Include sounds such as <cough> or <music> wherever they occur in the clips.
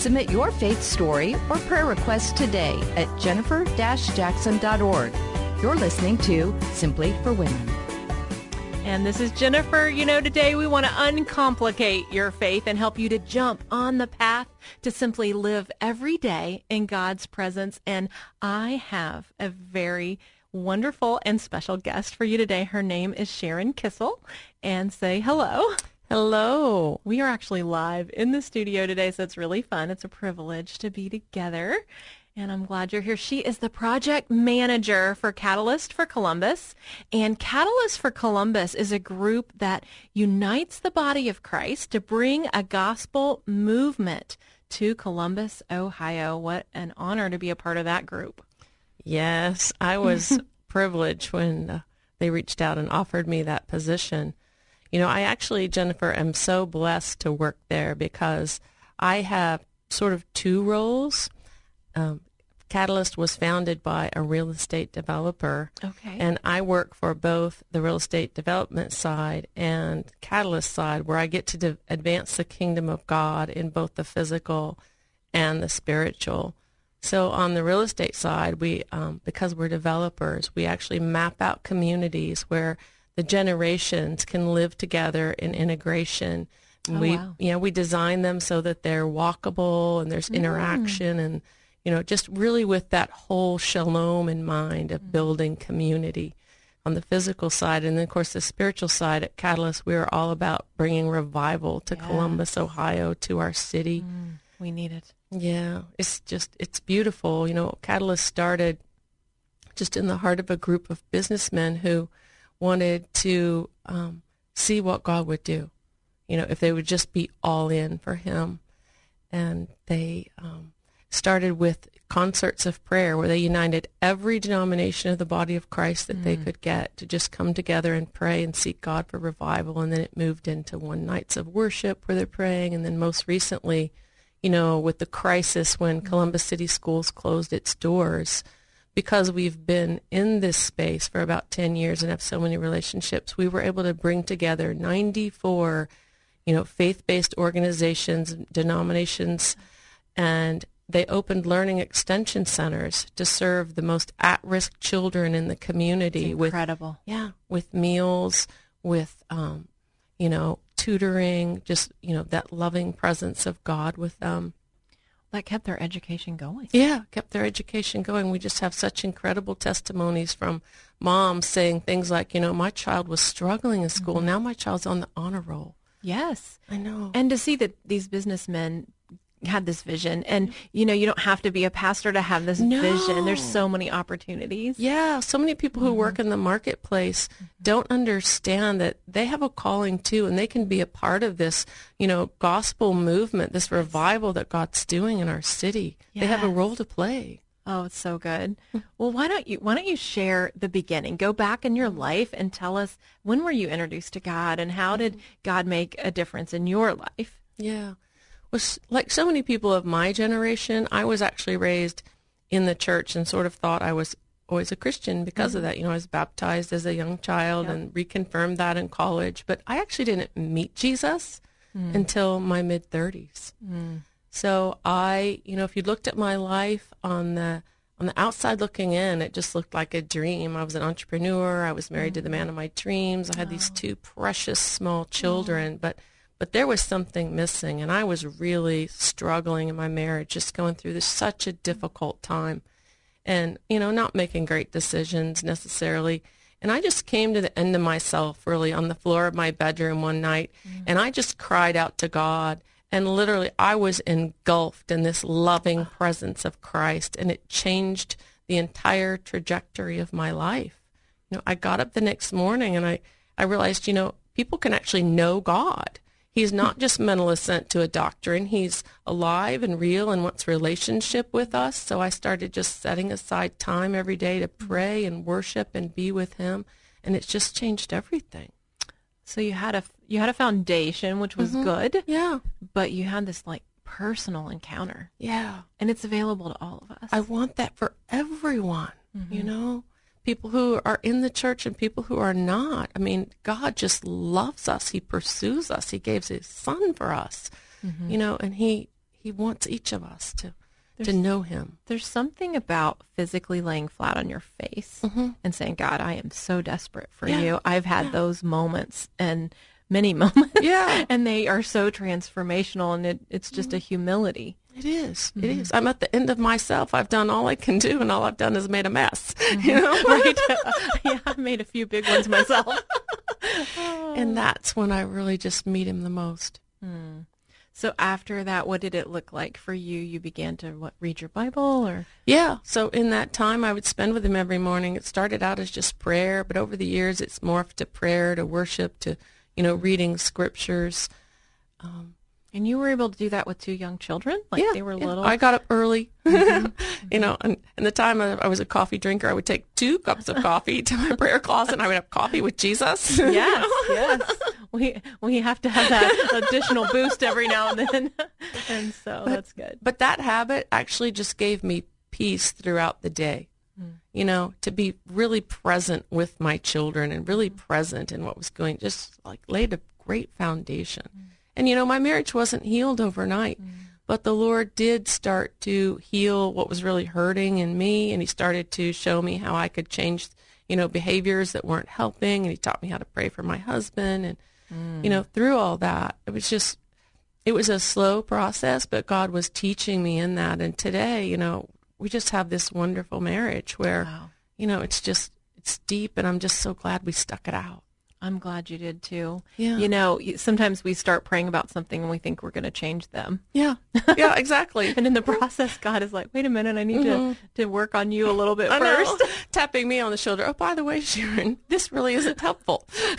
Submit your faith story or prayer request today at jennifer-jackson.org. You're listening to Simply for Women. And this is Jennifer. You know, today we want to uncomplicate your faith and help you to jump on the path to simply live every day in God's presence. And I have a very wonderful and special guest for you today. Her name is Sharon Kissle. And say hello. Hello. We are actually live in the studio today, so it's really fun. It's a privilege to be together. And I'm glad you're here. She is the project manager for Catalyst for Columbus. And Catalyst for Columbus is a group that unites the body of Christ to bring a gospel movement to Columbus, Ohio. What an honor to be a part of that group. Yes, I was <laughs> privileged when uh, they reached out and offered me that position. You know, I actually, Jennifer, am so blessed to work there because I have sort of two roles. Um, Catalyst was founded by a real estate developer. Okay. And I work for both the real estate development side and Catalyst side, where I get to de- advance the kingdom of God in both the physical and the spiritual. So on the real estate side, we um, because we're developers, we actually map out communities where the generations can live together in integration. Oh, we wow. you know we design them so that they're walkable and there's Mm. interaction and you know just really with that whole shalom in mind Mm. of building community on the physical side and then of course the spiritual side at Catalyst we are all about bringing revival to Yes. Columbus Ohio to our city. We need it. Yeah, it's just it's beautiful. You know, Catalyst started just in the heart of a group of businessmen who wanted to um, see what God would do. You know, if they would just be all in for Him, and they um, started with concerts of prayer where they united every denomination of the body of Christ that they could get to just come together and pray and seek God for revival. And then it moved into one nights of worship where they're praying, and then most recently you know, with the crisis when Columbus City Schools closed its doors, because we've been in this space for about 10 years and have so many relationships, we were able to bring together 94, you know, faith-based organizations, denominations, and they opened learning extension centers to serve the most at-risk children in the community with Incredible. yeah, with meals, with um, you know, tutoring, just you know, that loving presence of God with them. That kept their education going. Yeah, kept their education going. We just have such incredible testimonies from moms saying things like, you know, my child was struggling in school. Mm-hmm. Now my child's on the honor roll. Yes. I know. And to see that these businessmen had this vision. And you know you don't have to be a pastor to have this vision. There's so many opportunities. Yeah, so many people who work Mm-hmm. in the marketplace don't understand that they have a calling too, and they can be a part of this, you know, gospel movement, this revival that God's doing in our city. They have a role to play. oh it's so good. Well why don't you why don't you share the beginning? Go back in your life and tell us when were you introduced to god and how did god make a difference in your life? Yeah. Was like so many people of my generation, I was actually raised in the church and sort of thought I was always a Christian because of mm-hmm. that. You know, I was baptized as a young child and reconfirmed that in college, but I actually didn't meet Jesus mm. until my mid 30s. Mm. So I, you know, if you looked at my life on the on the outside looking in, it just looked like a dream. I was an entrepreneur. I was married to the mm. man of my dreams. I had these two precious small children, but but there was something missing, and I was really struggling in my marriage, just going through this such a difficult time, and you know, not making great decisions necessarily. And I just came to the end of myself, really, on the floor of my bedroom one night, mm. and I just cried out to God. And literally, I was engulfed in this loving presence of Christ, and it changed the entire trajectory of my life. You know, I got up the next morning and I, I realized, you know, people can actually know God. He's not just mental assent to a doctrine. He's alive and real and wants relationship with us. So I started just setting aside time every day to pray and worship and be with him. And it's just changed everything. So you had a you had a foundation, which was mm-hmm. good, Yeah. but you had this like personal encounter, Yeah. and it's available to all of us. I want that for everyone, you mm-hmm. know, people who are in the church and people who are not. I mean, God just loves us. He pursues us. He gave his son for us, mm-hmm. you know, and he, he wants each of us to, to know him. There's something about physically laying flat on your face mm-hmm. and saying, "God, I am so desperate for Yeah. you." I've had those moments and many <laughs> moments, Yeah. and they are so transformational, and it, it's just a mm-hmm. humility. It is. It mm-hmm. is. I'm at the end of myself. I've done all I can do, and all I've done is made a mess. <laughs> You mm-hmm. know, <laughs> right? <laughs> yeah, I've made a few big ones myself. and that's when I really just meet him the most. Hmm. So after that, what did it look like for you? You began to what read your Bible, or Yeah. So in that time, I would spend with him every morning. It started out as just prayer, but over the years, it's morphed to prayer, to worship, to you know, reading scriptures. Um, and you were able to do that with two young children, like yeah, they were yeah. little. I got up early. <laughs> <laughs> you know, and in the time I I was a coffee drinker, I would take two cups of coffee to my prayer closet, and I would have coffee with Jesus. <laughs> yes, yes. We we have to have that additional boost every now and then, and so that's good. But that habit actually just gave me peace throughout the day. Mm. You know, to be really present with my children and really mm. present in what was going, just like laid a great foundation. Mm. And you know, my marriage wasn't healed overnight, mm. but the Lord did start to heal what was really hurting in me, and He started to show me how I could change, you know, behaviors that weren't helping, and He taught me how to pray for my husband, and you mm. know, through all that, it was just it was a slow process, but God was teaching me in that. And today, you know, we just have this wonderful marriage where, Wow. you know, it's just, it's deep and I'm just so glad we stuck it out. I'm glad you did too. Yeah. You know, sometimes we start praying about something and we think we're going to change them. Yeah. <laughs> Yeah, exactly. And in the process, God is like, wait a minute, I need to, to work on you a little bit Mm-hmm. I first. know. <laughs> Tapping me on the shoulder. Oh, by the way, Sharon, this really isn't helpful. <laughs>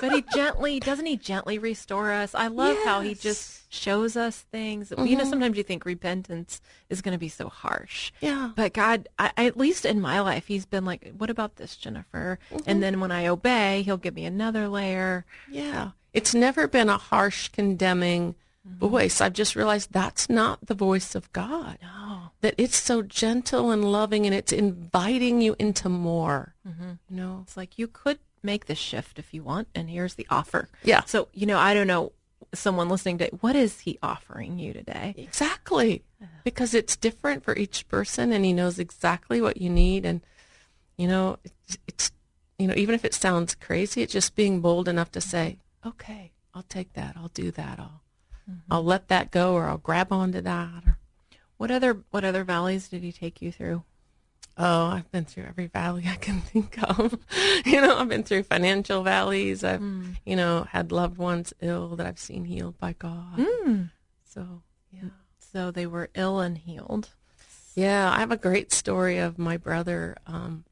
but he gently, doesn't he gently restore us? I love how he just shows us things. You know, mm-hmm. sometimes you think repentance is going to be so harsh. Yeah. But God, I, at least in my life, he's been like, what about this, Jennifer? And mm-hmm. then when I obey, he'll give me another layer. Yeah. It's never been a harsh, condemning mm-hmm. voice. I've just realized that's not the voice of God. No. That it's so gentle and loving and it's inviting you into more. You know? It's like you could make this shift if you want, and here's the offer. Yeah. So, you know, I don't know someone listening to what is he offering you today? Exactly. Because it's different for each person and he knows exactly what you need. And, you know, it's, it's, you know, even if it sounds crazy, it's just being bold enough to say, okay, I'll take that. I'll do that. I'll, mm-hmm. I'll let that go or I'll grab onto that. Or, What other what other valleys did he take you through? Oh, I've been through every valley I can think of. <laughs> you know, I've been through financial valleys. I've, hmm. you know, had loved ones ill that I've seen healed by God. Hmm. So, yeah. Mm. So they were ill and healed. Yeah, I have a great story of my brother. Um,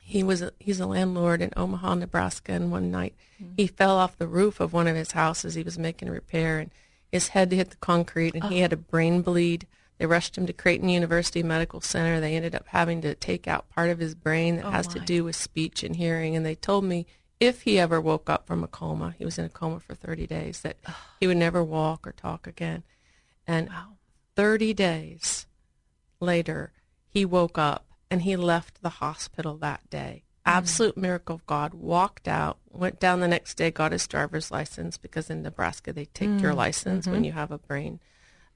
he was a, he's a landlord in Omaha, Nebraska, and one night hmm. he fell off the roof of one of his houses. He was making a repair, and his head hit the concrete, and he oh. had a brain bleed. They rushed him to Creighton University Medical Center. They ended up having to take out part of his brain that oh, has to do with speech and hearing, and they told me if he ever woke up from a coma, he was in a coma for 30 days, that he would never walk or talk again. And 30 days later, he woke up and he left the hospital that day. Mm. Absolute miracle of God. Walked out, went down the next day, got his driver's license because in Nebraska they take your mm. license when mm-hmm. you have a brain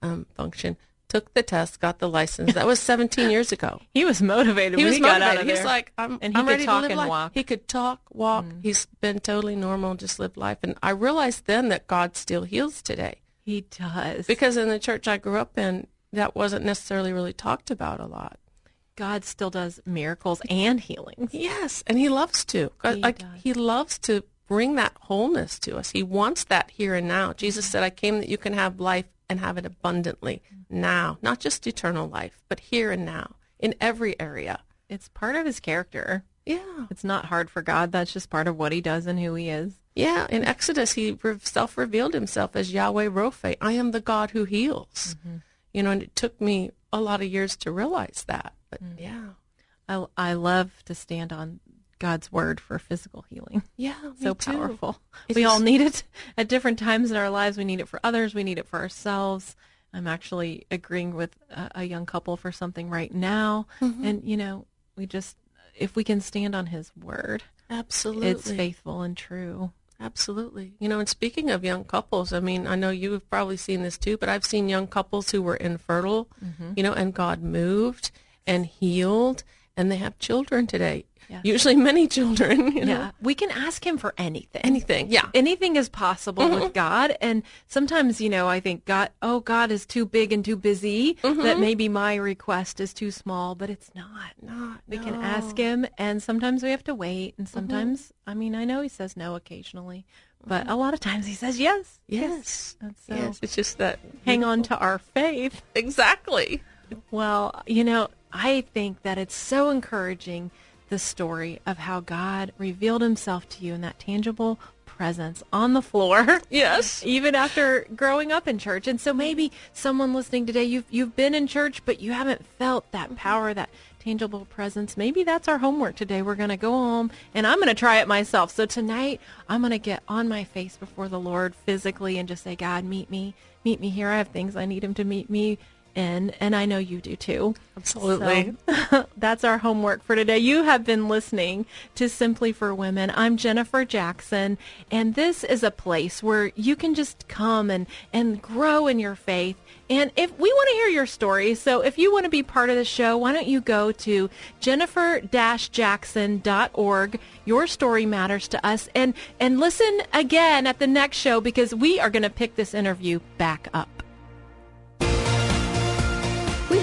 um, function. Took the test, got the license. That was 17 years ago. <laughs> He was motivated He when was he got motivated. out of He's like, I'm, And he I'm could ready talk to live and life. walk. He could talk, walk. Mm. He's been totally normal, just lived life. And I realized then that God still heals today. he does. Because in the church I grew up in, that wasn't necessarily really talked about a lot. God still does miracles and healings. Yes, and he loves to. He like does. he loves to bring that wholeness to us. He wants that here and now. Jesus mm-hmm. said, "I came that you can have life and have it abundantly now, not just eternal life, but here and now in every area." It's part of his character. Yeah. It's not hard for God. That's just part of what he does and who he is. Yeah, in Exodus, he self revealed himself as Yahweh Rophe. I am the God who heals. Mm-hmm. You know, and it took me a lot of years to realize that. But mm-hmm. yeah. I, I love to stand on God's word for physical healing. Yeah, so powerful. It we is. all need it <laughs> at different times in our lives. We need it for others. We need it for ourselves. I'm actually agreeing with a, a young couple for something right now, mm-hmm. and you know, we just if we can stand on His word, absolutely, it's faithful and true. Absolutely. You know, and speaking of young couples, I mean, I know you've probably seen this too, but I've seen young couples who were infertile, mm-hmm. you know, and God moved and healed and they have children today. Yeah. Usually many children. You know? Yeah. We can ask him for anything. Anything. Yeah. Anything is possible mm-hmm. with God. And sometimes, you know, I think God, oh, God is too big and too busy mm-hmm. that maybe my request is too small, but it's not. Not. We no. can ask him and sometimes we have to wait. And mm-hmm. sometimes, mm-hmm. I mean, I know he says no occasionally, but mm-hmm. a lot of times he says yes. Yes. yes. So yes. It's just that hang on to our faith. Exactly. Well, you know, I think that it's so encouraging the story of how God revealed himself to you in that tangible presence on the floor. <laughs> Yes. even after growing up in church. And so maybe someone listening today, you've you've been in church, but you haven't felt that mm-hmm. power, that tangible presence. Maybe that's our homework today. We're going to go home and I'm going to try it myself. So tonight, I'm going to get on my face before the Lord physically and just say, God, meet me. Meet me here. I have things I need him to meet me in, and I know you do too. Absolutely. So, <laughs> that's our homework for today. You have been listening to Simply for Women. I'm Jennifer Jackson, and this is a place where you can just come and, and grow in your faith. And if we want to hear your story, so if you want to be part of the show, why don't you go to jennifer-jackson.org. Your story matters to us. And, and listen again at the next show because we are going to pick this interview back up.